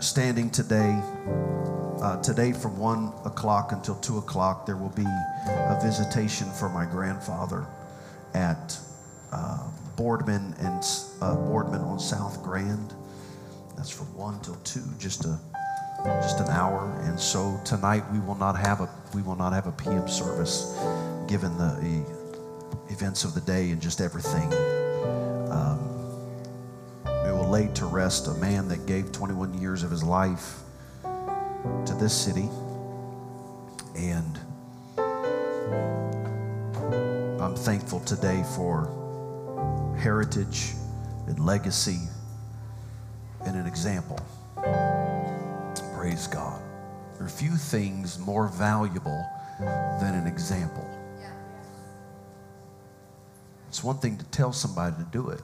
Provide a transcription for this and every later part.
standing today. Uh, today, from 1 o'clock until 2 o'clock, there will be a visitation for my grandfather at uh, Boardman and uh, Boardman on South Grand. That's from 1 till 2, just a just an hour. And so tonight we will not have a we will not have a PM service, given the, events of the day and just everything. Um, lay to rest a man that gave 21 years of his life to this city, and I'm thankful today for heritage and legacy and an example. Praise God. There are few things more valuable than an example. It's one thing to tell somebody to do it,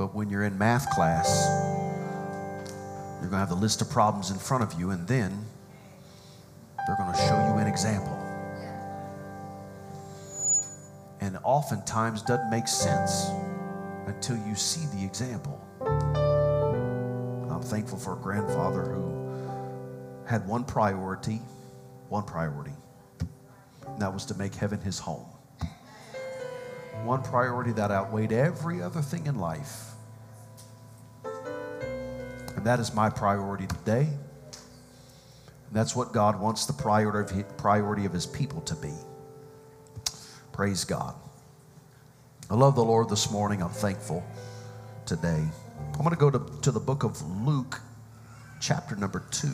but when you're in math class, you're going to have the list of problems in front of you, and then they're going to show you an example. And oftentimes doesn't make sense until you see the example. I'm thankful for a grandfather who had one priority, one priority, and that was to make heaven his home. One priority that outweighed every other thing in life. And that is my priority today. That's what God wants the priority of, priority of his people to be. Praise God. I love the Lord this morning. I'm thankful today. I'm going to go to, to the book of Luke, chapter number 2.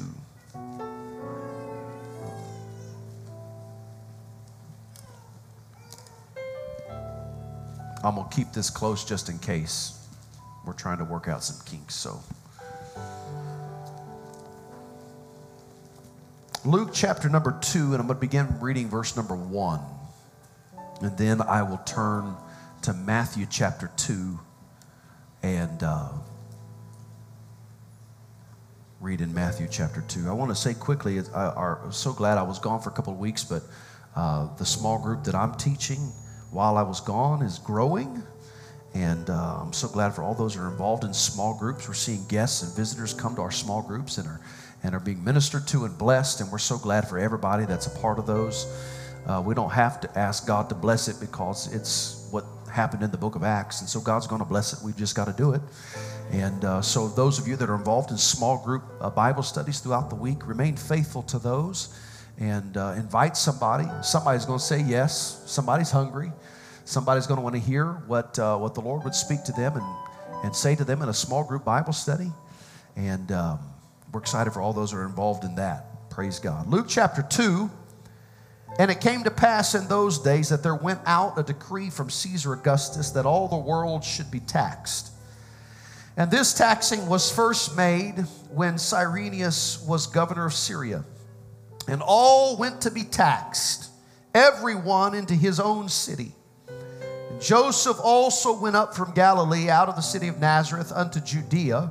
I'm going to keep this close just in case. We're trying to work out some kinks, so. Luke chapter number 2, and I'm going to begin reading verse number 1. And then I will turn to Matthew chapter 2 and uh, read in Matthew chapter 2. I want to say quickly, I, am so glad I was gone for a couple of weeks, but uh, the small group that I'm teaching while I was gone is growing. And uh, I'm so glad for all those who are involved in small groups. We're seeing guests and visitors come to our small groups and are, and are being ministered to and blessed. And we're so glad for everybody that's a part of those. Uh, we don't have to ask God to bless it because it's what happened in the book of Acts. And so God's going to bless it. We've just got to do it. And uh, so, those of you that are involved in small group uh, Bible studies throughout the week, remain faithful to those and uh, invite somebody. Somebody's going to say yes. Somebody's hungry. Somebody's going to want to hear what, uh, what the Lord would speak to them and, and say to them in a small group Bible study. And um, we're excited for all those who are involved in that. Praise God. Luke chapter 2. And it came to pass in those days that there went out a decree from Caesar Augustus that all the world should be taxed. And this taxing was first made when Cyrenius was governor of Syria. And all went to be taxed, everyone into his own city. And Joseph also went up from Galilee out of the city of Nazareth unto Judea,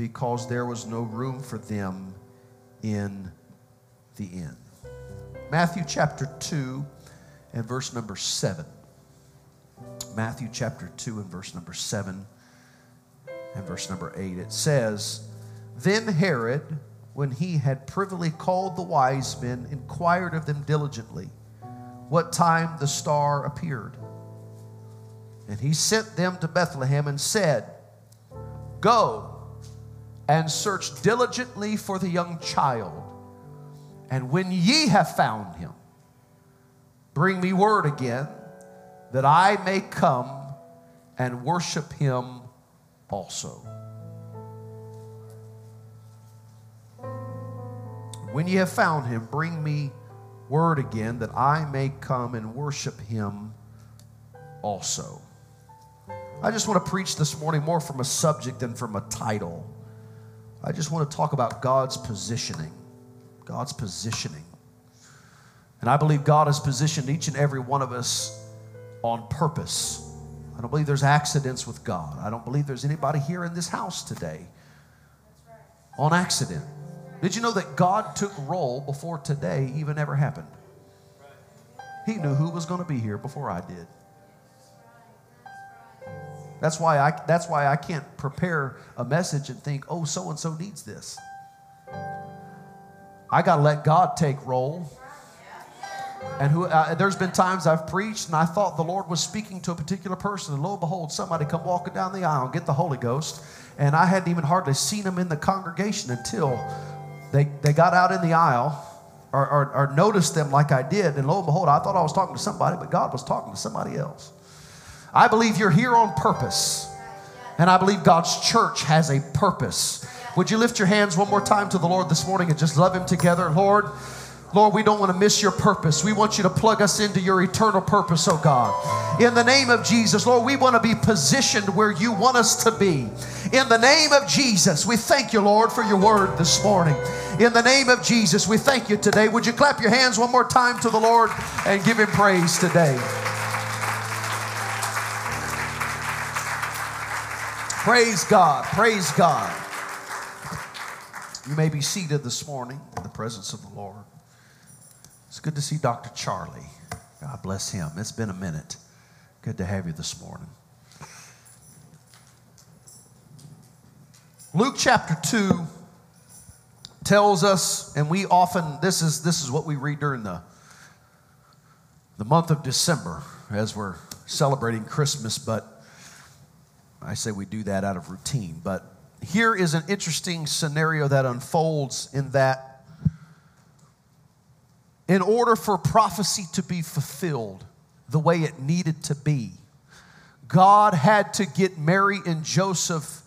because there was no room for them in the inn. Matthew chapter 2 and verse number 7. Matthew chapter 2 and verse number 7 and verse number 8. It says, Then Herod when he had privily called the wise men, inquired of them diligently what time the star appeared. And he sent them to Bethlehem and said, Go and search diligently for the young child. And when ye have found him, bring me word again that I may come and worship him also. When ye have found him, bring me word again that I may come and worship him also. I just want to preach this morning more from a subject than from a title. I just want to talk about God's positioning. God's positioning. And I believe God has positioned each and every one of us on purpose. I don't believe there's accidents with God. I don't believe there's anybody here in this house today on accident. Did you know that God took roll before today even ever happened? He knew who was going to be here before I did. That's why I, that's why I can't prepare a message and think, oh, so and so needs this. I got to let God take roll. And who, uh, there's been times I've preached and I thought the Lord was speaking to a particular person, and lo and behold, somebody come walking down the aisle and get the Holy Ghost, and I hadn't even hardly seen them in the congregation until they, they got out in the aisle or, or, or noticed them like I did, and lo and behold, I thought I was talking to somebody, but God was talking to somebody else. I believe you're here on purpose. And I believe God's church has a purpose. Would you lift your hands one more time to the Lord this morning and just love Him together? Lord, Lord, we don't want to miss your purpose. We want you to plug us into your eternal purpose, oh God. In the name of Jesus, Lord, we want to be positioned where you want us to be. In the name of Jesus, we thank you, Lord, for your word this morning. In the name of Jesus, we thank you today. Would you clap your hands one more time to the Lord and give him praise today? Praise God. Praise God. You may be seated this morning in the presence of the Lord. It's good to see Dr. Charlie. God bless him. It's been a minute. Good to have you this morning. Luke chapter 2 tells us, and we often, this is, this is what we read during the, the month of December as we're celebrating Christmas, but I say we do that out of routine. But here is an interesting scenario that unfolds in that in order for prophecy to be fulfilled the way it needed to be, God had to get Mary and Joseph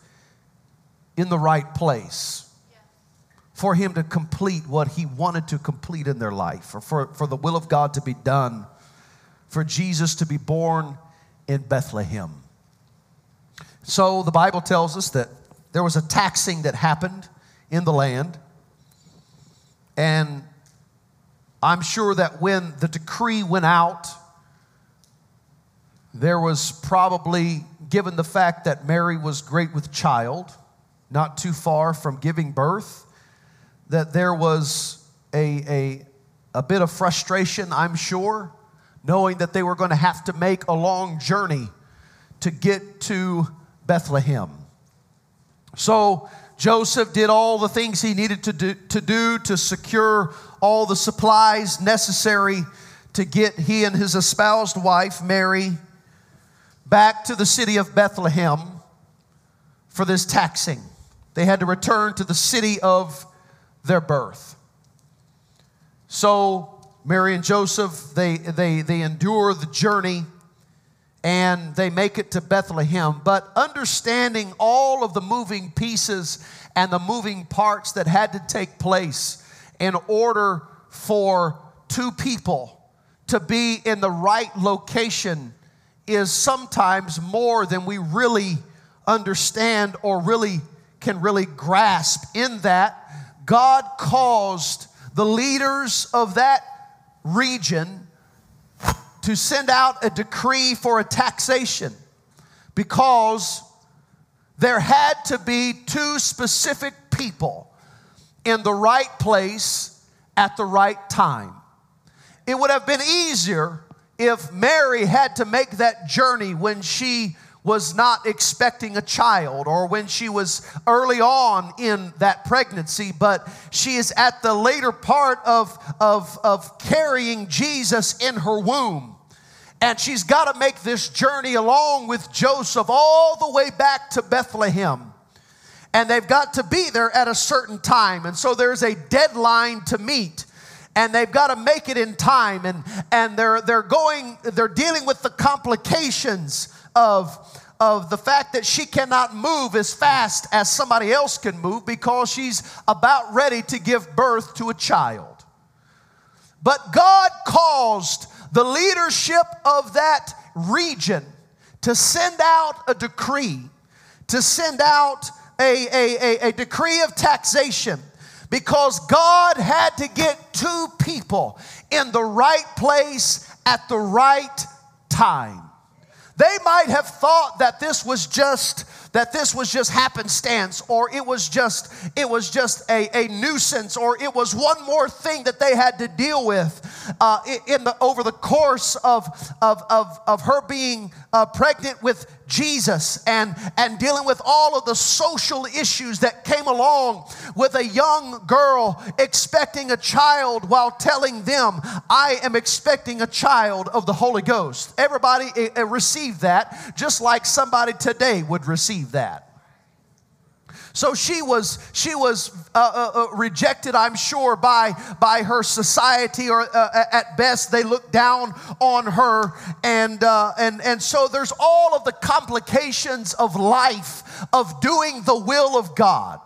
in the right place for him to complete what he wanted to complete in their life, or for, for the will of God to be done, for Jesus to be born in Bethlehem. So the Bible tells us that there was a taxing that happened in the land, and I'm sure that when the decree went out, there was probably, given the fact that Mary was great with child, not too far from giving birth, that there was a, a, a bit of frustration, I'm sure, knowing that they were going to have to make a long journey to get to Bethlehem. So Joseph did all the things he needed to do, to do to secure all the supplies necessary to get he and his espoused wife, Mary, back to the city of Bethlehem for this taxing. They had to return to the city of their birth. So Mary and Joseph, they, they, they endure the journey and they make it to Bethlehem. But understanding all of the moving pieces and the moving parts that had to take place in order for two people to be in the right location is sometimes more than we really understand or really can really grasp in that God caused the leaders of that region to send out a decree for a taxation because there had to be two specific people in the right place at the right time. It would have been easier if Mary had to make that journey when she was not expecting a child or when she was early on in that pregnancy, but she is at the later part of, of, of carrying Jesus in her womb. And she's got to make this journey along with Joseph all the way back to Bethlehem. And they've got to be there at a certain time. And so there's a deadline to meet. And they've got to make it in time. And, and they're, they're going, they're dealing with the complications of, of the fact that she cannot move as fast as somebody else can move because she's about ready to give birth to a child. But God caused the leadership of that region to send out a decree, to send out a, a, a, a decree of taxation because God had to get two people in the right place at the right time. They might have thought that this was just that this was just happenstance or it was just it was just a, a nuisance or it was one more thing that they had to deal with uh, in the over the course of of of, of her being uh, pregnant with Jesus and, and dealing with all of the social issues that came along with a young girl expecting a child while telling them, I am expecting a child of the Holy Ghost. Everybody uh, received that just like somebody today would receive that. So she was, she was uh, uh, uh, rejected, I'm sure, by, by her society, or uh, at best they looked down on her. And, uh, and, and so there's all of the complications of life of doing the will of God.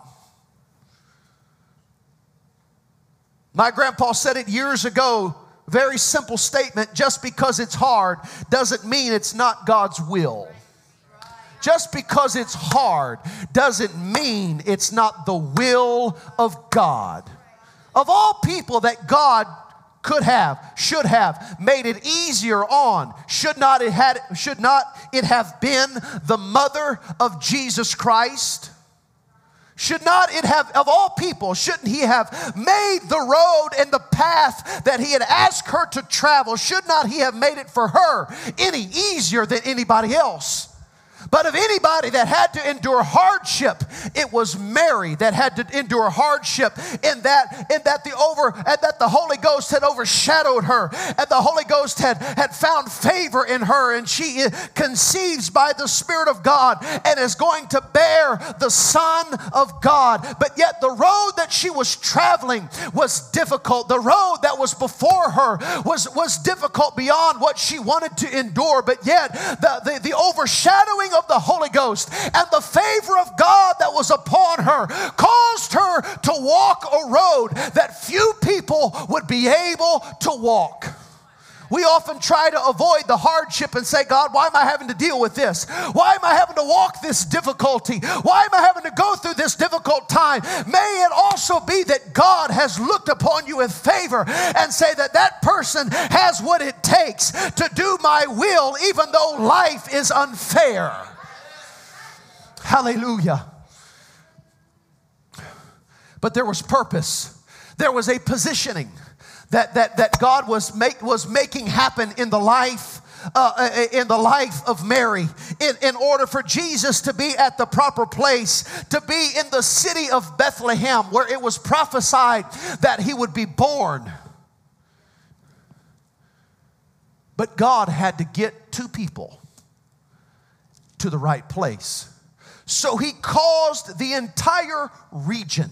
My grandpa said it years ago, very simple statement just because it's hard doesn't mean it's not God's will. Just because it's hard doesn't mean it's not the will of God. Of all people that God could have, should have made it easier on, should not it had should not it have been the mother of Jesus Christ? Should not it have, of all people, shouldn't he have made the road and the path that he had asked her to travel? Should not he have made it for her any easier than anybody else? But of anybody that had to endure hardship, it was Mary that had to endure hardship in that, in that the over and that the Holy Ghost had overshadowed her, and the Holy Ghost had, had found favor in her, and she conceives by the Spirit of God and is going to bear the Son of God. But yet the road that she was traveling was difficult. The road that was before her was, was difficult beyond what she wanted to endure. But yet the, the, the overshadowing of the Holy Ghost and the favor of God that was upon her caused her to walk a road that few people would be able to walk. We often try to avoid the hardship and say, God, why am I having to deal with this? Why am I having to walk this difficulty? Why am I having to go through this difficult time? May it also be that God has looked upon you with favor and say that that person has what it takes to do my will, even though life is unfair. Hallelujah. But there was purpose, there was a positioning that, that, that God was, make, was making happen in the life. Uh, uh, in the life of Mary, in, in order for Jesus to be at the proper place, to be in the city of Bethlehem, where it was prophesied that he would be born. But God had to get two people to the right place. So he caused the entire region,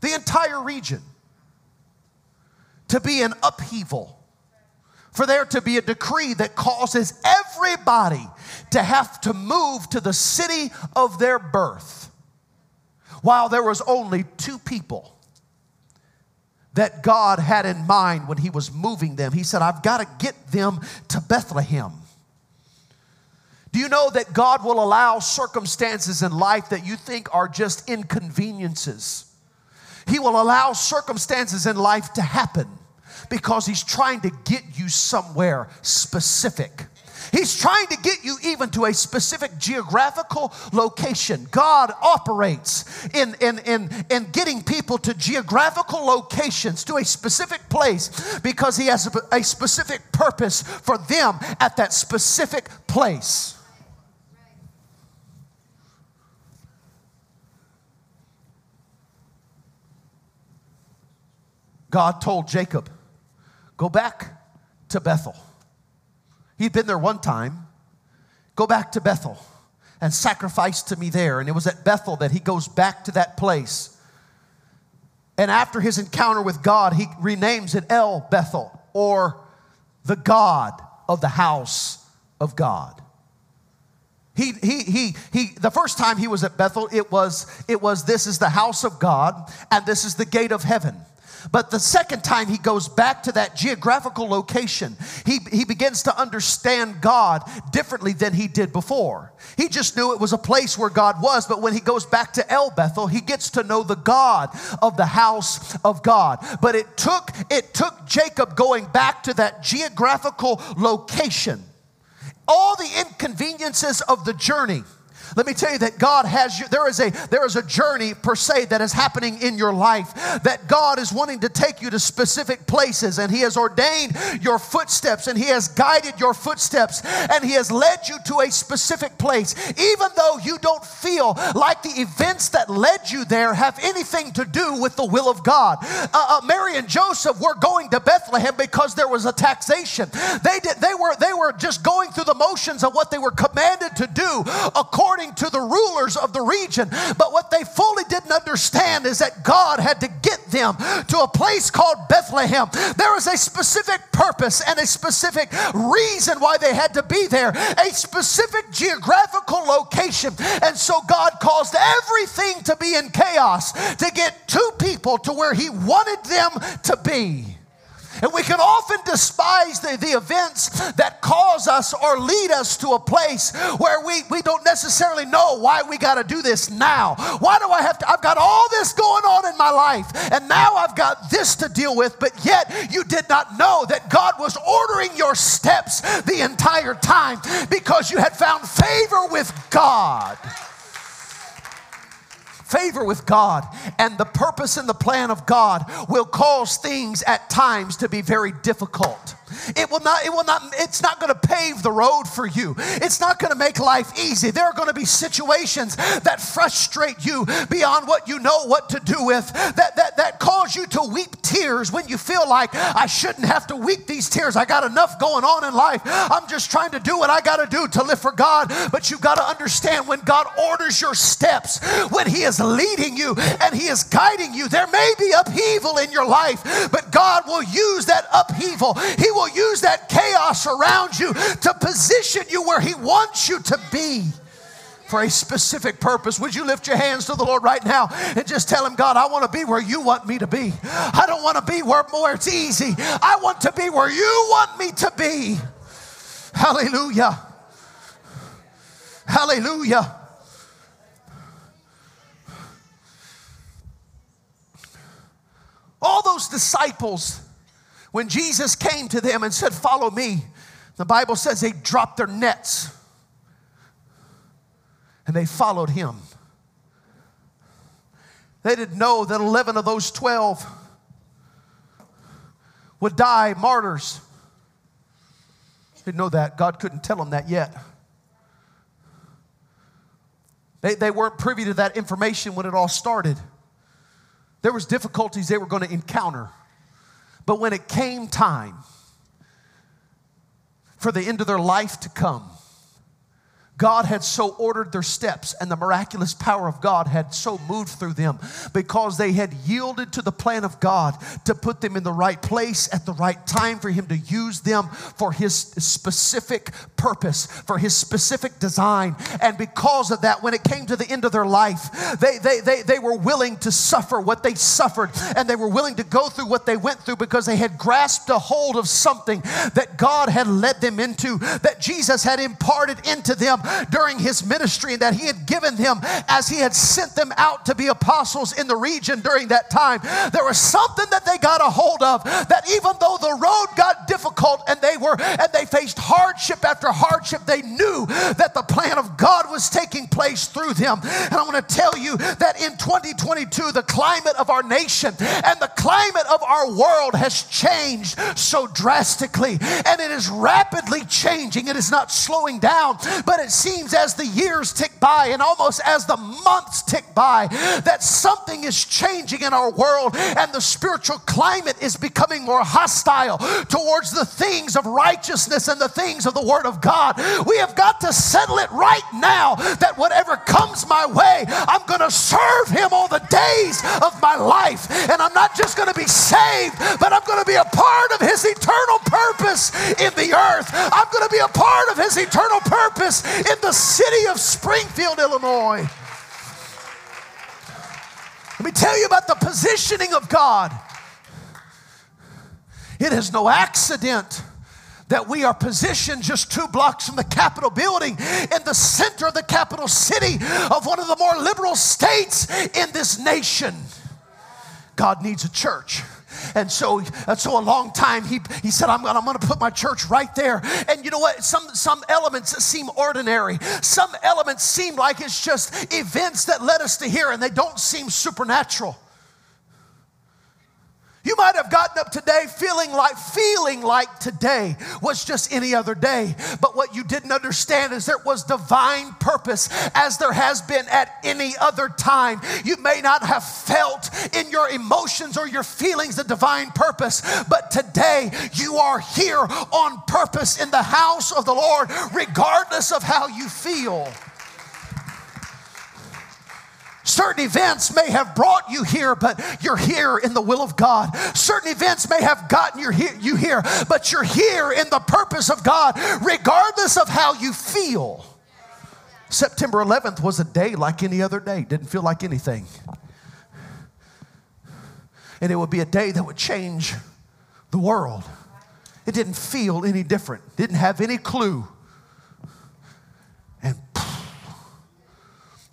the entire region, to be an upheaval. For there to be a decree that causes everybody to have to move to the city of their birth, while there was only two people that God had in mind when He was moving them. He said, I've got to get them to Bethlehem. Do you know that God will allow circumstances in life that you think are just inconveniences? He will allow circumstances in life to happen because He's trying to get you somewhere specific. He's trying to get you even to a specific geographical location. God operates in, in, in, in getting people to geographical locations, to a specific place, because He has a, a specific purpose for them at that specific place. God told Jacob, Go back to Bethel. He'd been there one time. Go back to Bethel and sacrifice to me there. And it was at Bethel that he goes back to that place. And after his encounter with God, he renames it El Bethel or the God of the house of God. He, he, he, he, the first time he was at Bethel, it was, it was, this is the house of God and this is the gate of heaven. But the second time he goes back to that geographical location, he, he begins to understand God differently than he did before. He just knew it was a place where God was, but when he goes back to El Bethel, he gets to know the God of the house of God. But it took, it took Jacob going back to that geographical location, all the inconveniences of the journey let me tell you that God has you, there is a there is a journey per se that is happening in your life that God is wanting to take you to specific places and He has ordained your footsteps and He has guided your footsteps and He has led you to a specific place. Even though you don't feel like the events that led you there have anything to do with the will of God. Uh, uh, Mary and Joseph were going to Bethlehem because there was a taxation. They did they were they were just going through the motions of what they were commanded to do according according to the rulers of the region. But what they fully didn't understand is that God had to get them to a place called Bethlehem. There was a specific purpose and a specific reason why they had to be there, a specific geographical location. And so God caused everything to be in chaos to get two people to where He wanted them to be. And we can often despise the, the events that cause us or lead us to a place where we, we don't necessarily know why we got to do this now. Why do I have to? I've got all this going on in my life, and now I've got this to deal with, but yet you did not know that God was ordering your steps the entire time because you had found favor with God favor with God and the purpose and the plan of God will cause things at times to be very difficult. It will not, it will not, it's not going to pave the road for you. It's not going to make life easy. There are going to be situations that frustrate you beyond what you know what to do with, that, that, that cause you to weep tears when you feel like I shouldn't have to weep these tears. I got enough going on in life. I'm just trying to do what I got to do to live for God. But you've got to understand when God orders your steps, when He is leading you and He is guiding you, there may be upheaval in your life, but God will use that upheaval. He will will use that chaos around you to position you where He wants you to be for a specific purpose. Would you lift your hands to the Lord right now and just tell Him, God, I want to be where you want me to be. I don't want to be where, where it's easy. I want to be where you want me to be. Hallelujah. Hallelujah. All those disciples when Jesus came to them and said, Follow me, the Bible says they dropped their nets and they followed him. They didn't know that 11 of those 12 would die martyrs. They didn't know that. God couldn't tell them that yet. They, they weren't privy to that information when it all started. There was difficulties they were going to encounter. But when it came time for the end of their life to come, God had so ordered their steps, and the miraculous power of God had so moved through them because they had yielded to the plan of God to put them in the right place at the right time for Him to use them for His specific purpose, for His specific design. And because of that, when it came to the end of their life, they, they, they, they were willing to suffer what they suffered, and they were willing to go through what they went through because they had grasped a hold of something that God had led them into, that Jesus had imparted into them during his ministry and that he had given them as he had sent them out to be apostles in the region during that time. There was something that they got a hold of that even though the road got difficult and they were and they faced hardship after hardship, they knew that the plan of God was taking place through them. And I want to tell you that in 2022, the climate of our nation and the climate of our world has changed so drastically and it is rapidly changing. It is not slowing down, but it's seems as the years tick by and almost as the months tick by that something is changing in our world and the spiritual climate is becoming more hostile towards the things of righteousness and the things of the Word of God. We have got to settle it right now that whatever comes my way, I'm going to serve Him all the days of my life. And I'm not just going to be saved, but I'm going to be a part of His eternal purpose in the earth. I'm going to be a part of His eternal purpose in the city of Springfield, Illinois. Let me tell you about the positioning of God. It is no accident that we are positioned just two blocks from the Capitol building in the center of the capital city of one of the more liberal states in this nation. God needs a church. And so, and so a long time he, he said, I'm, I'm going to put my church right there. And you know what? Some, some elements seem ordinary. Some elements seem like it's just events that led us to here and they don't seem supernatural. You might have gotten up today feeling like feeling like today was just any other day. But what you didn't understand is there was divine purpose as there has been at any other time. You may not have felt in your emotions or your feelings the divine purpose, but today you are here on purpose in the house of the Lord regardless of how you feel. Certain events may have brought you here, but you're here in the will of God. Certain events may have gotten you here, but you're here in the purpose of God, regardless of how you feel. September 11th was a day like any other day, didn't feel like anything. And it would be a day that would change the world. It didn't feel any different, didn't have any clue.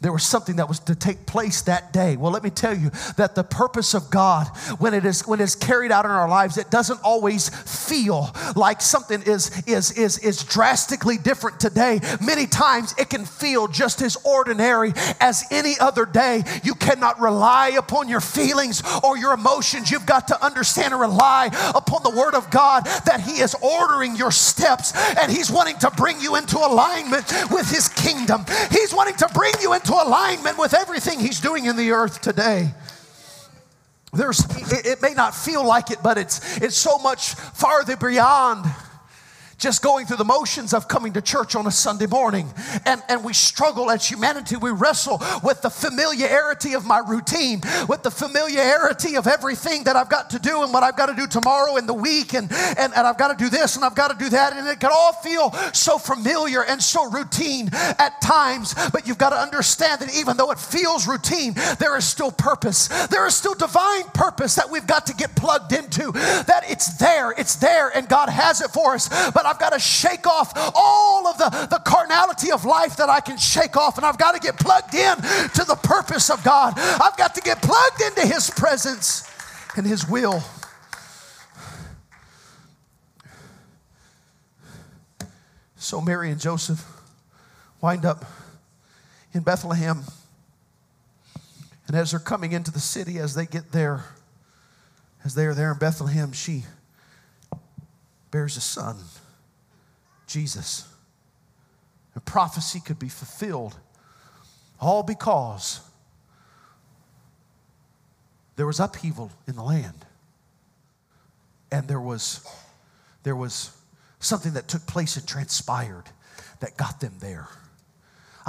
There was something that was to take place that day. Well, let me tell you that the purpose of God, when it is when it's carried out in our lives, it doesn't always feel like something is is is is drastically different today. Many times it can feel just as ordinary as any other day. You cannot rely upon your feelings or your emotions. You've got to understand and rely upon the word of God that He is ordering your steps and He's wanting to bring you into alignment with His kingdom. He's wanting to bring you into alignment with everything He's doing in the earth today. There's, it, it may not feel like it, but it's, it's so much farther beyond just going through the motions of coming to church on a Sunday morning. And, and we struggle as humanity. We wrestle with the familiarity of my routine, with the familiarity of everything that I've got to do and what I've got to do tomorrow in the week. And, and, and I've got to do this and I've got to do that. And it can all feel so familiar and so routine at times. But you've got to understand that even though it feels routine, there is still purpose. There is still divine purpose that we've got to get plugged into. That it's there, it's there, and God has it for us. But I've got to shake off all of the, the carnality of life that I can shake off, and I've got to get plugged in to the purpose of God. I've got to get plugged into His presence and His will. So Mary and Joseph wind up in Bethlehem. And as they're coming into the city, as they get there, as they are there in Bethlehem, she bears a son. Jesus. And prophecy could be fulfilled all because there was upheaval in the land. And there was, there was something that took place and transpired that got them there.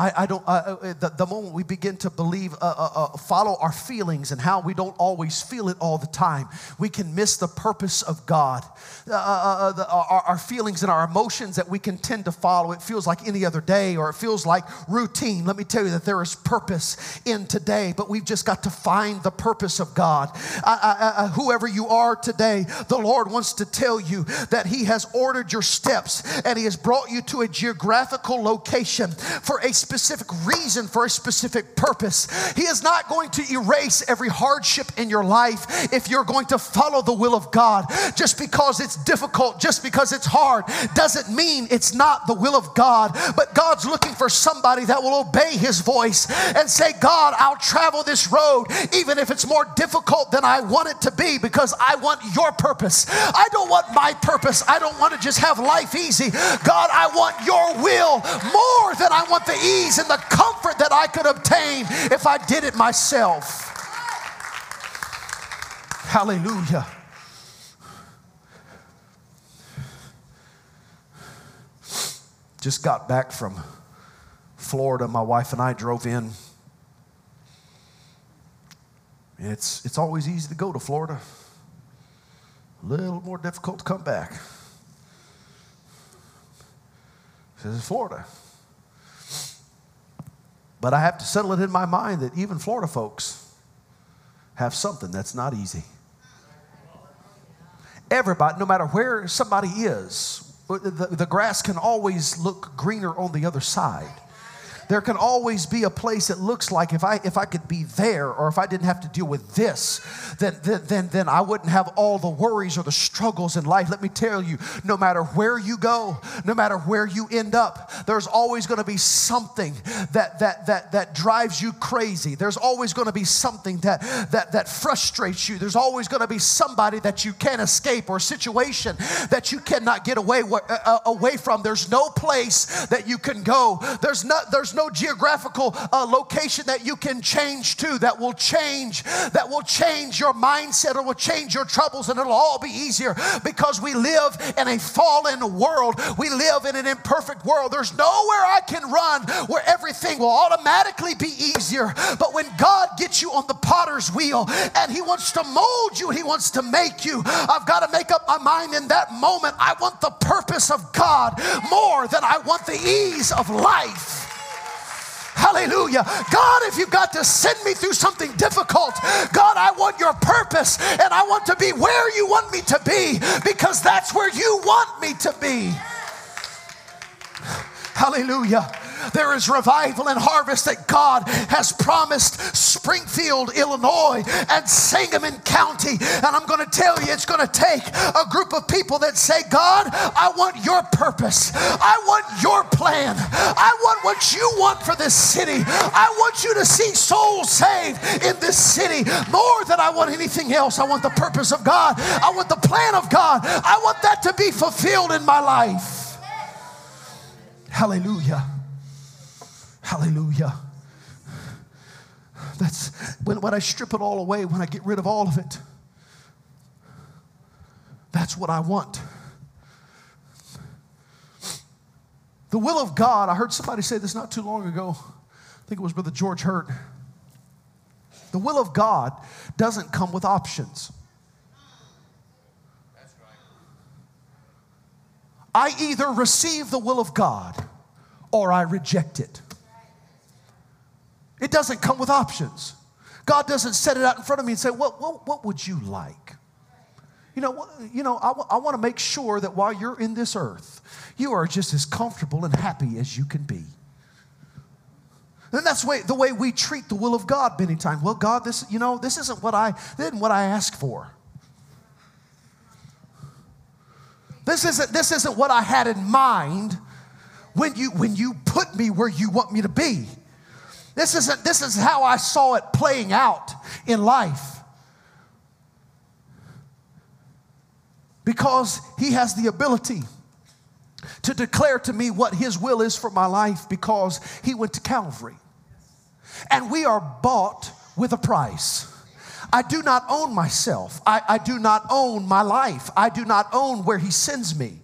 I, I don't, uh, uh, the, the, moment we begin to believe, uh, uh, uh, follow our feelings and how we don't always feel it all the time, we can miss the purpose of God. Uh, the, our, our, feelings and our emotions that we can tend to follow, it feels like any other day or it feels like routine. Let me tell you that there is purpose in today, but we've just got to find the purpose of God. I, whoever you are today, the Lord wants to tell you that He has ordered your steps and He has brought you to a geographical location for a specific reason, for a specific purpose. He is not going to erase every hardship in your life if you're going to follow the will of God. Just because it's difficult, just because it's hard, doesn't mean it's not the will of God. But God's looking for somebody that will obey His voice and say, God, I'll travel this road even if it's more difficult than I want it to be because I want your purpose. I don't want my purpose. I don't want to just have life easy. God, I want your will more than I want the ease and the comfort that I could obtain if I did it myself. Hallelujah. Just got back from Florida. My wife and I drove in. And it's, it's always easy to go to Florida, a little more difficult to come back. This is Florida. But I have to settle it in my mind that even Florida folks have something that's not easy. Everybody, no matter where somebody is, the, the grass can always look greener on the other side there can always be a place that looks like if I if I could be there or if I didn't have to deal with this, then then then, then I wouldn't have all the worries or the struggles in life. Let me tell you, no matter where you go, no matter where you end up, there's always going to be something that that that that drives you crazy. There's always going to be something that that that frustrates you. There's always going to be somebody that you can't escape or a situation that you cannot get away uh, uh, away from. There's no place that you can go. There's not there's no no geographical uh, location that you can change to that will change, that will change your mindset or will change your troubles, and it'll all be easier because we live in a fallen world. We live in an imperfect world. There's nowhere I can run where everything will automatically be easier. But when God gets you on the potter's wheel and He wants to mold you, He wants to make you, I've got to make up my mind in that moment. I want the purpose of God more than I want the ease of life. Hallelujah. God, if you've got to send me through something difficult, God, I want your purpose and I want to be where you want me to be because that's where you want me to be. Hallelujah. There is revival and harvest that God has promised Springfield, Illinois, and Sangamon County. And I'm going to tell you, it's going to take a group of people that say, God, I want your purpose. I want your plan. I want what you want for this city. I want you to see souls saved in this city more than I want anything else. I want the purpose of God. I want the plan of God. I want that to be fulfilled in my life. Hallelujah. Hallelujah. That's when, when I strip it all away, when I get rid of all of it. That's what I want. The will of God, I heard somebody say this not too long ago. I think it was Brother George Hurt. The will of God doesn't come with options. I either receive the will of God or I reject it. It doesn't come with options. God doesn't set it out in front of me and say, What, what, what would you like? You know, you know I, w- I want to make sure that while you're in this earth, you are just as comfortable and happy as you can be. And that's way, the way we treat the will of God many times. Well, God, this, you know, this isn't what I, isn't what I asked for. This isn't, this isn't what I had in mind when you, when you put me where you want me to be. This, isn't, this is how I saw it playing out in life. Because he has the ability to declare to me what his will is for my life because he went to Calvary. And we are bought with a price. I do not own myself. I, I do not own my life. I do not own where he sends me.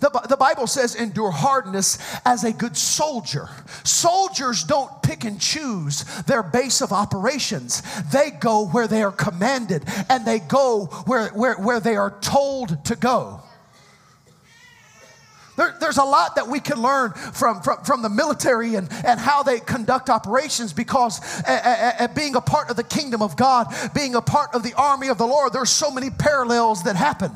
The, the Bible says, endure hardness as a good soldier. Soldiers don't pick and choose their base of operations, they go where they are commanded and they go where, where, where they are told to go. There, there's a lot that we can learn from, from, from the military and, and how they conduct operations because a, a, a being a part of the kingdom of God, being a part of the army of the Lord, there's so many parallels that happen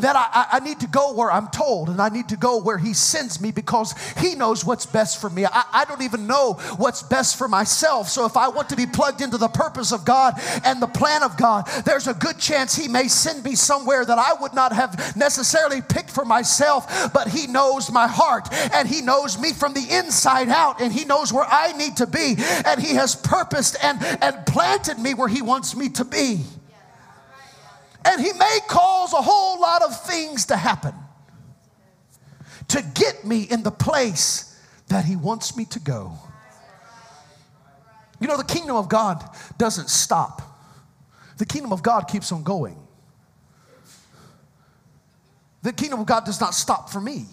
that I, I, need to go where I'm told and I need to go where He sends me because He knows what's best for me. I, I don't even know what's best for myself. So if I want to be plugged into the purpose of God and the plan of God, there's a good chance He may send me somewhere that I would not have necessarily picked for myself, but He knows my heart and He knows me from the inside out and He knows where I need to be and He has purposed and, and planted me where He wants me to be. And he may cause a whole lot of things to happen to get me in the place that he wants me to go. You know, the kingdom of God doesn't stop, the kingdom of God keeps on going. The kingdom of God does not stop for me.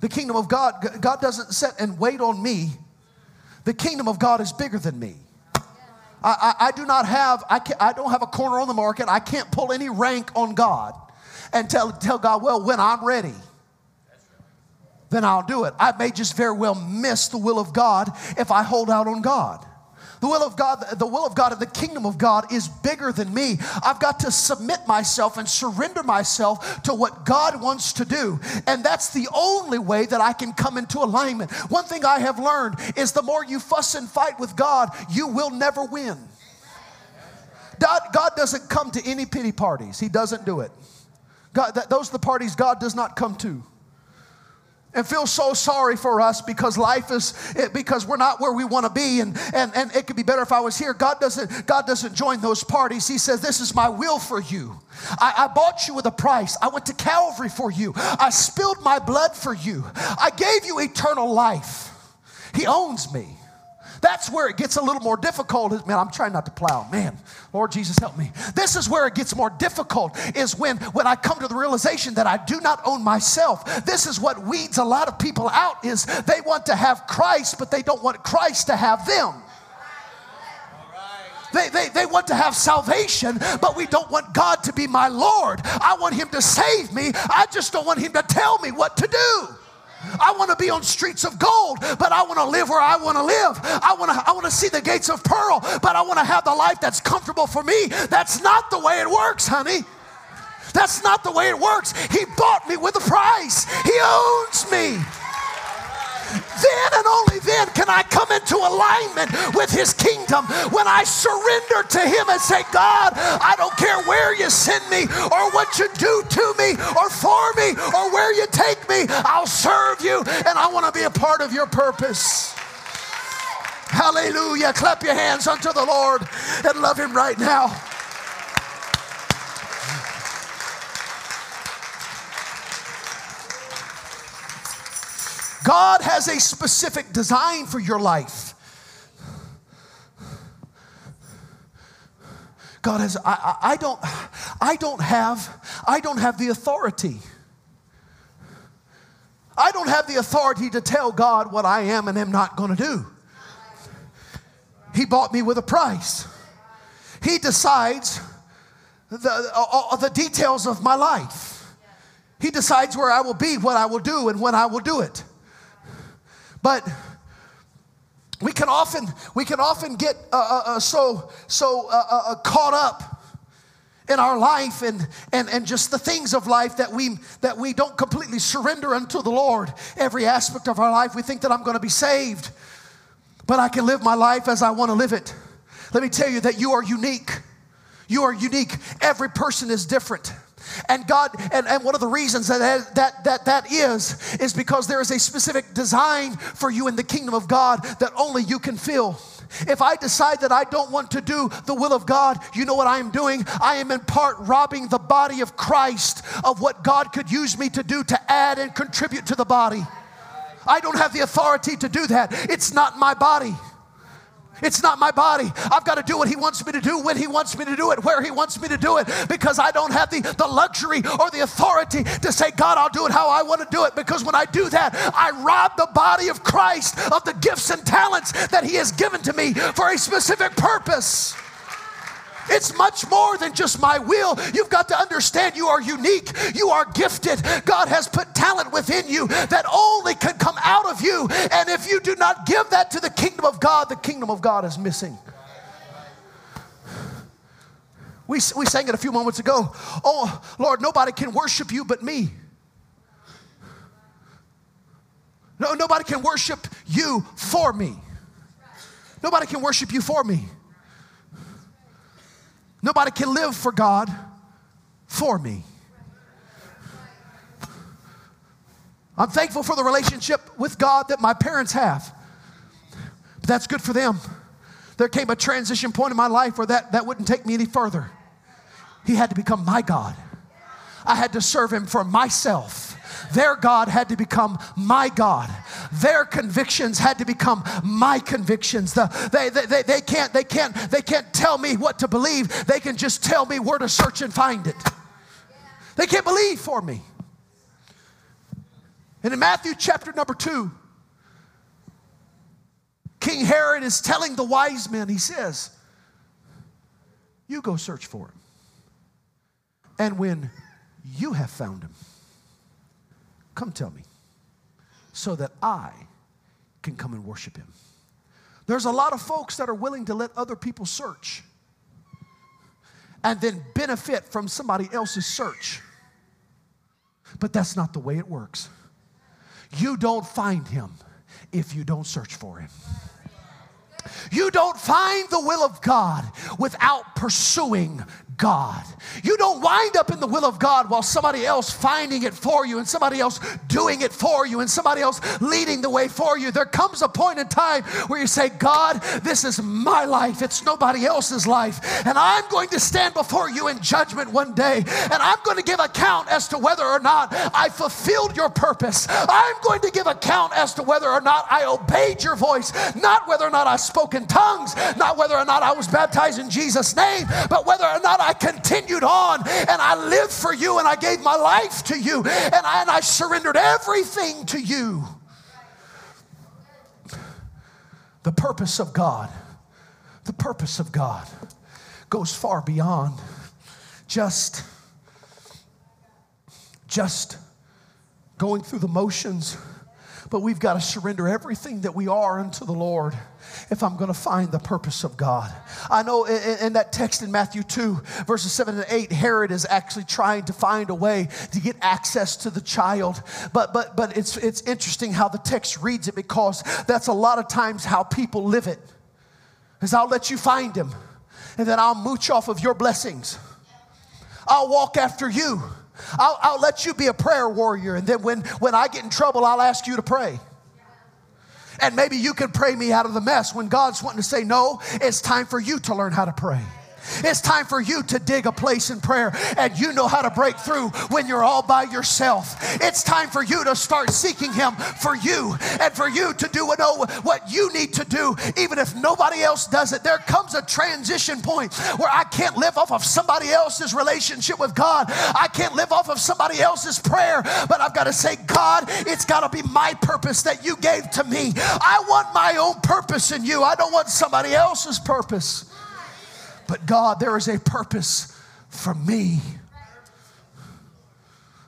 The kingdom of God, God doesn't sit and wait on me. The kingdom of God is bigger than me. I, I, I do not have, I, can, I don't have a corner on the market. I can't pull any rank on God and tell, tell God, well, when I'm ready. then I'll do it. I may just very well miss the will of God if I hold out on God. The will of God, the will of God and the kingdom of God is bigger than me. I've got to submit myself and surrender myself to what God wants to do. And that's the only way that I can come into alignment. One thing I have learned is the more you fuss and fight with God, you will never win. God, doesn't come to any pity parties. He doesn't do it. God, those are the parties God does not come to and feel so sorry for us because life is because we're not where we want to be. And, and and it could be better if i was here. God doesn't god doesn't join those parties. He says this is my will for you. I, I bought you with a price. I went to calvary for you. I spilled my blood for you. I gave you eternal life. He owns me that's where it gets a little more difficult. Man, I'm trying not to plow. Man, Lord Jesus, help me. This is where it gets more difficult is when, when I come to the realization that I do not own myself. This is what weeds a lot of people out is they want to have Christ, but they don't want Christ to have them. They, they, they want to have salvation, but we don't want God to be my Lord. I want Him to save me. I just don't want Him to tell me what to do. I want to be on streets of gold, but I want to live where I want to live. I want to I want to see the gates of pearl, but I want to have the life that's comfortable for me. That's not the way it works, honey. That's not the way it works. He bought me with a price. He owns me. Then and only then can I come into alignment with His kingdom when I surrender to Him and say, God, I don't care where you send me or what you do to me or for me or where you take me, I'll serve you and I want to be a part of your purpose. Hallelujah. Clap your hands unto the Lord and love Him right now. God has a specific design for your life. God has, I, I, I, don't, I don't have, I don't have the authority. I don't have the authority to tell God what I am and am not going to do. He bought me with a price. He decides the, all, the details of my life. He decides where I will be, what I will do, and when I will do it. But we can often we can often get uh, uh, uh so so uh, uh, uh, caught up in our life and, and, and just the things of life that we that we don't completely surrender unto the Lord. Every aspect of our life we think that I'm going to be saved but I can live my life as I want to live it. Let me tell you that you are unique. You are unique. Every person is different and God, and, and one of the reasons that, that that that is, is because there is a specific design for you in the kingdom of God that only you can fill. If I decide that I don't want to do the will of God, you know what I am doing? I am in part robbing the body of Christ of what God could use me to do to add and contribute to the body. I don't have the authority to do that. It's not my body. It's not my body. I've got to do what He wants me to do when He wants me to do it, where He wants me to do it, because I don't have the, the luxury or the authority to say, God, I'll do it how I want to do it. Because when I do that, I rob the body of Christ of the gifts and talents that He has given to me for a specific purpose. It's much more than just my will. You've got to understand you are unique, you are gifted. God has put talent within you that only can come out of you. And if you do not give that to the kingdom of God, the kingdom of God is missing. We, we sang it a few moments ago. Oh, Lord, nobody can worship you but me. No, nobody can worship you for me. Nobody can worship you for me. Nobody can live for God for me. I'm thankful for the relationship with God that my parents have. But that's good for them. There came a transition point in my life where that, that wouldn't take me any further. He had to become my God. I had to serve him for myself. Their God had to become my God. Their convictions had to become my convictions. The, they, they, they, they, can't, they, can't, they can't tell me what to believe. They can just tell me where to search and find it. They can't believe for me. And in Matthew chapter number two, King Herod is telling the wise men, he says, You go search for him. And when you have found him, Come tell me. so that I can come and worship Him. There's a lot of folks that are willing to let other people search and then benefit from somebody else's search. But that's not the way it works. You don't find Him if you don't search for Him. You don't find the will of God without pursuing God. You don't wind up in the will of God while somebody else finding it for you and somebody else doing it for you and somebody else leading the way for you. There comes a point in time where you say, God, this is my life. It's nobody else's life. And I'm going to stand before you in judgment one day. And I'm going to give account as to whether or not I fulfilled your purpose. I'm going to give account as to whether or not I obeyed your voice, not whether or not I spoke in tongues, not whether or not I was baptized in Jesus' name, but whether or not continued on and I lived for you and I gave my life to you and I, and I surrendered everything to you. The purpose of God, the purpose of God goes far beyond just just going through the motions, but we've got to surrender everything that we are unto the Lord if I'm going to find the purpose of God. I know in, in, that text in Matthew 2, verses 7 and 8, Herod is actually trying to find a way to get access to the child. But, but, but it's, it's interesting how the text reads it because that's a lot of times how people live it. Is I'll let you find him and then I'll mooch off of your blessings. I'll walk after you. I'll, I'll let you be a prayer warrior. And then when, when I get in trouble, I'll ask you to pray. And maybe you can pray me out of the mess when God's wanting to say, No, it's time for you to learn how to pray. It's time for you to dig a place in prayer and you know how to break through when you're all by yourself. It's time for you to start seeking Him for you and for you to do what oh, what you need to do, even if nobody else does it. There comes a transition point where I can't live off of somebody else's relationship with God. I can't live off of somebody else's prayer, but I've got to say, God, it's got to be my purpose that you gave to me. I want my own purpose in you, I don't want somebody else's purpose. But God, there is a purpose for me.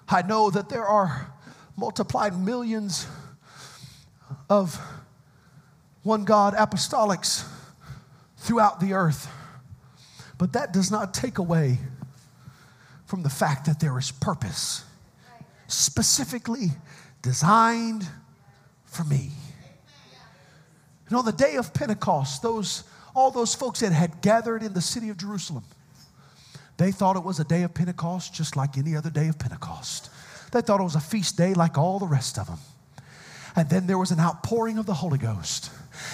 I know that there are multiplied millions of one God apostolics throughout the earth. But that does not take away from the fact that there is purpose specifically designed for me. You know, the day of Pentecost, those all those folks that had gathered in the city of Jerusalem, they thought it was a day of Pentecost just like any other day of Pentecost. They thought it was a feast day like all the rest of them. And then there was an outpouring of the Holy Ghost.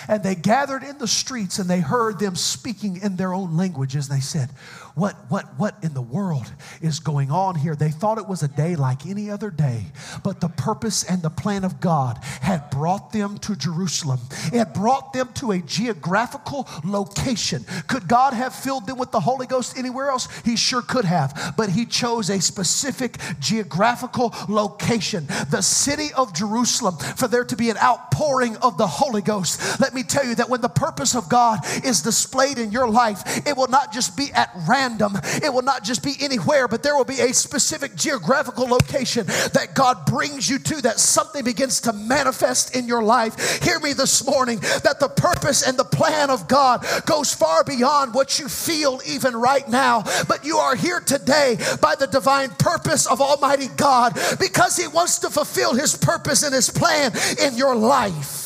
And they gathered in the streets and they heard them speaking in their own languages. They said, what, what, what in the world is going on here? They thought it was a day like any other day, but the purpose and the plan of God had brought them to Jerusalem. It had brought them to a geographical location. Could God have filled them with the Holy Ghost anywhere else? He sure could have, but He chose a specific geographical location, the city of Jerusalem, for there to be an outpouring of the Holy Ghost. Let me tell you that when the purpose of God is displayed in your life, it will not just be at random. It will not just be anywhere, but there will be a specific geographical location that God brings you to, that something begins to manifest in your life. Hear me this morning that the purpose and the plan of God goes far beyond what you feel even right now. But you are here today by the divine purpose of Almighty God because He wants to fulfill His purpose and His plan in your life.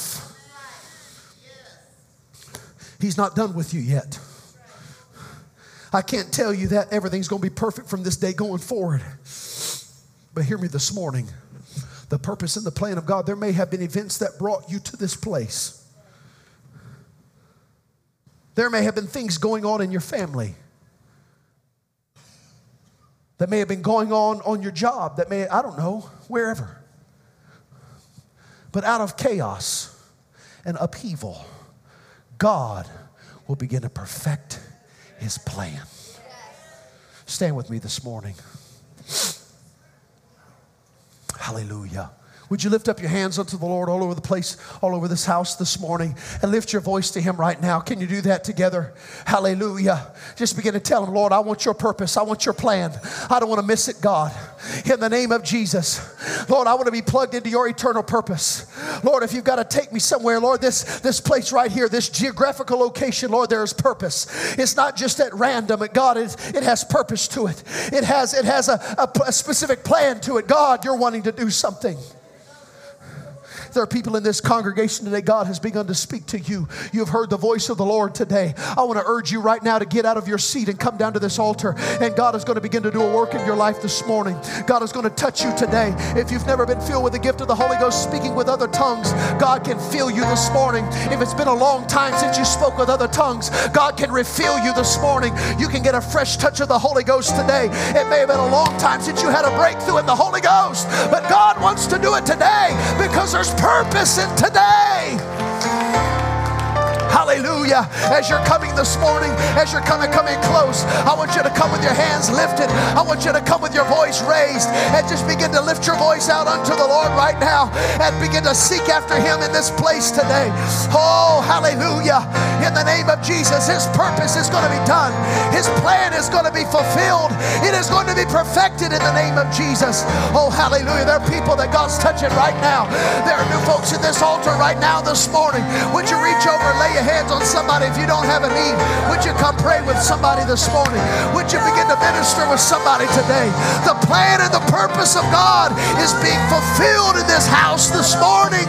He's not done with you yet. I can't tell you that everything's going to be perfect from this day going forward. But hear me this morning the purpose and the plan of God, there may have been events that brought you to this place. There may have been things going on in your family that may have been going on on your job, that may, I don't know, wherever. But out of chaos and upheaval, God will begin to perfect his plan. Stand with me this morning. Hallelujah. Would you lift up your hands unto the Lord all over the place, all over this house this morning, and lift your voice to Him right now? Can you do that together? Hallelujah. Just begin to tell Him, Lord, I want your purpose. I want your plan. I don't want to miss it, God. In the name of Jesus. Lord, I want to be plugged into your eternal purpose. Lord, if you've got to take me somewhere, Lord, this, this place right here, this geographical location, Lord, there is purpose. It's not just at random. God, it, it has purpose to it. It has, it has a, a, a specific plan to it. God, you're wanting to do something. There are people in this congregation today, God has begun to speak to you. You have heard the voice of the Lord today. I want to urge you right now to get out of your seat and come down to this altar. And God is going to begin to do a work in your life this morning. God is going to touch you today. If you've never been filled with the gift of the Holy Ghost, speaking with other tongues, God can fill you this morning. If it's been a long time since you spoke with other tongues, God can refill you this morning. You can get a fresh touch of the Holy Ghost today. It may have been a long time since you had a breakthrough in the Holy Ghost, but God wants to do it today because there's purpose in today. Hallelujah. As you're coming this morning, as you're coming, coming close, I want you to come with your hands lifted. I want you to come with your voice raised and just begin to lift your voice out unto the Lord right now and begin to seek after Him in this place today. Oh, hallelujah. In the name of Jesus, His purpose is going to be done, His plan is going to be fulfilled, it is going to be perfected in the name of Jesus. Oh, hallelujah. There are people that God's touching right now. There are new folks in this altar right now this morning. Would you reach over lay your hands on somebody if you don't have a need? Would you come pray with somebody this morning? Would you begin to minister with somebody today? The plan and the purpose of God is being fulfilled in this house this morning.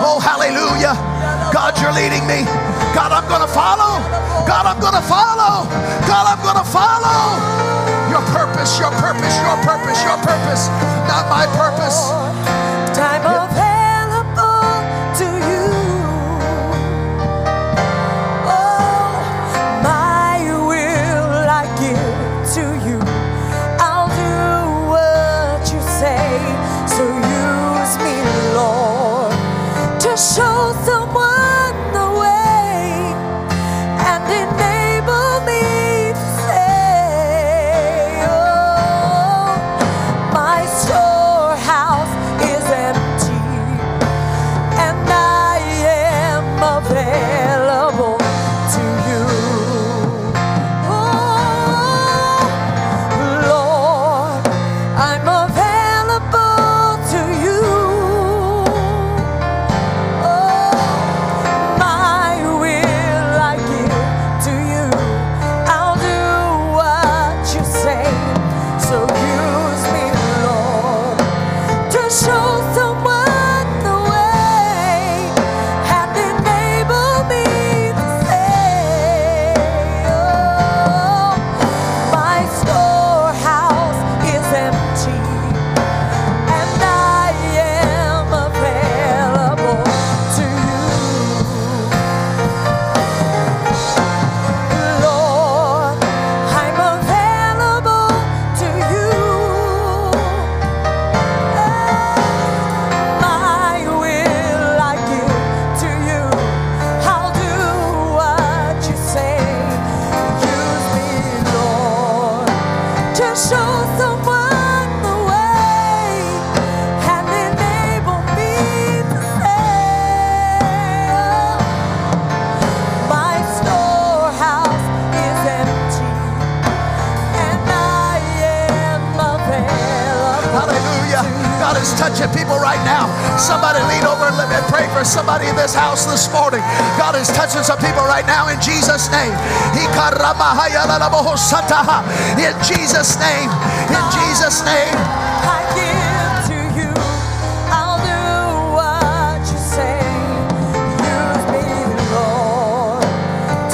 Oh, hallelujah. God, you're leading me. God, I'm going to follow. God, I'm going to follow. God, I'm going to follow. Your purpose, your purpose, your purpose, your purpose, not my purpose. In Jesus' name. In Jesus' name. I give to you. I'll do what you say. Use me, Lord,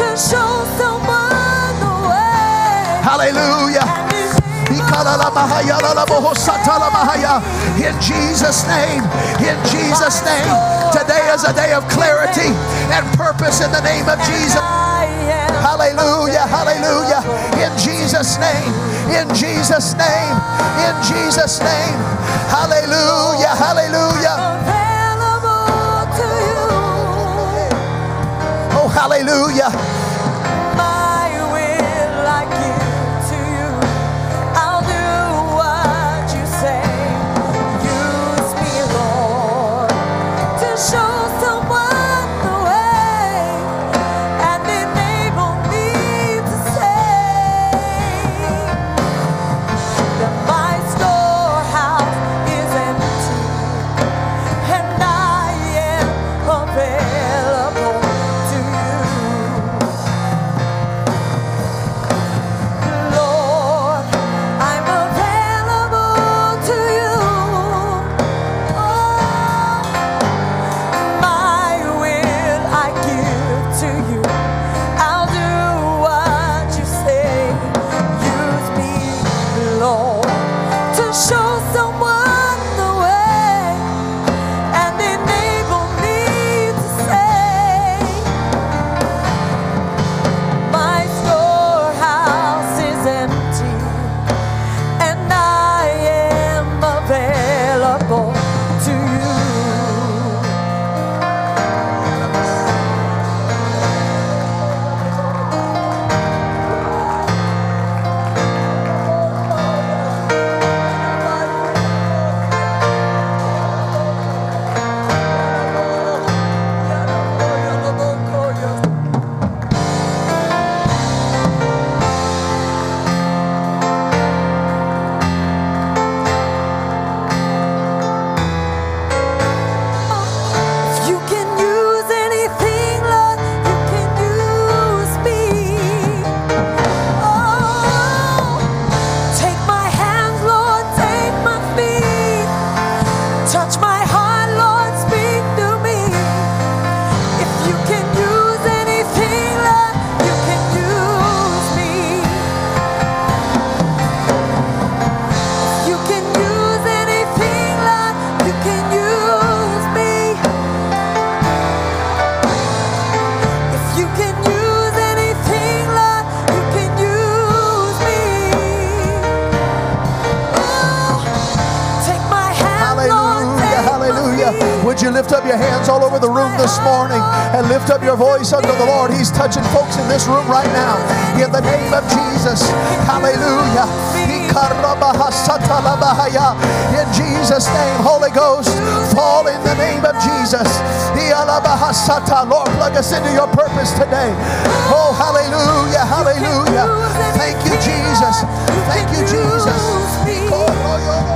to show someone the way. Hallelujah. In Jesus' name, in Jesus' name. Today is a day of clarity purpose in the name of Jesus. Hallelujah, hallelujah. In Jesus' name, in Jesus' name, in Jesus' name. Hallelujah, hallelujah. available to you. Oh, hallelujah. Lift up your voice unto the Lord? He's touching folks in this room right now. In the name of Jesus. Hallelujah. In Jesus' name, Holy Ghost, fall in the name of Jesus. Lord, plug us into your purpose today. Oh, hallelujah, hallelujah. Thank you, Jesus. Thank you, Jesus. Oh,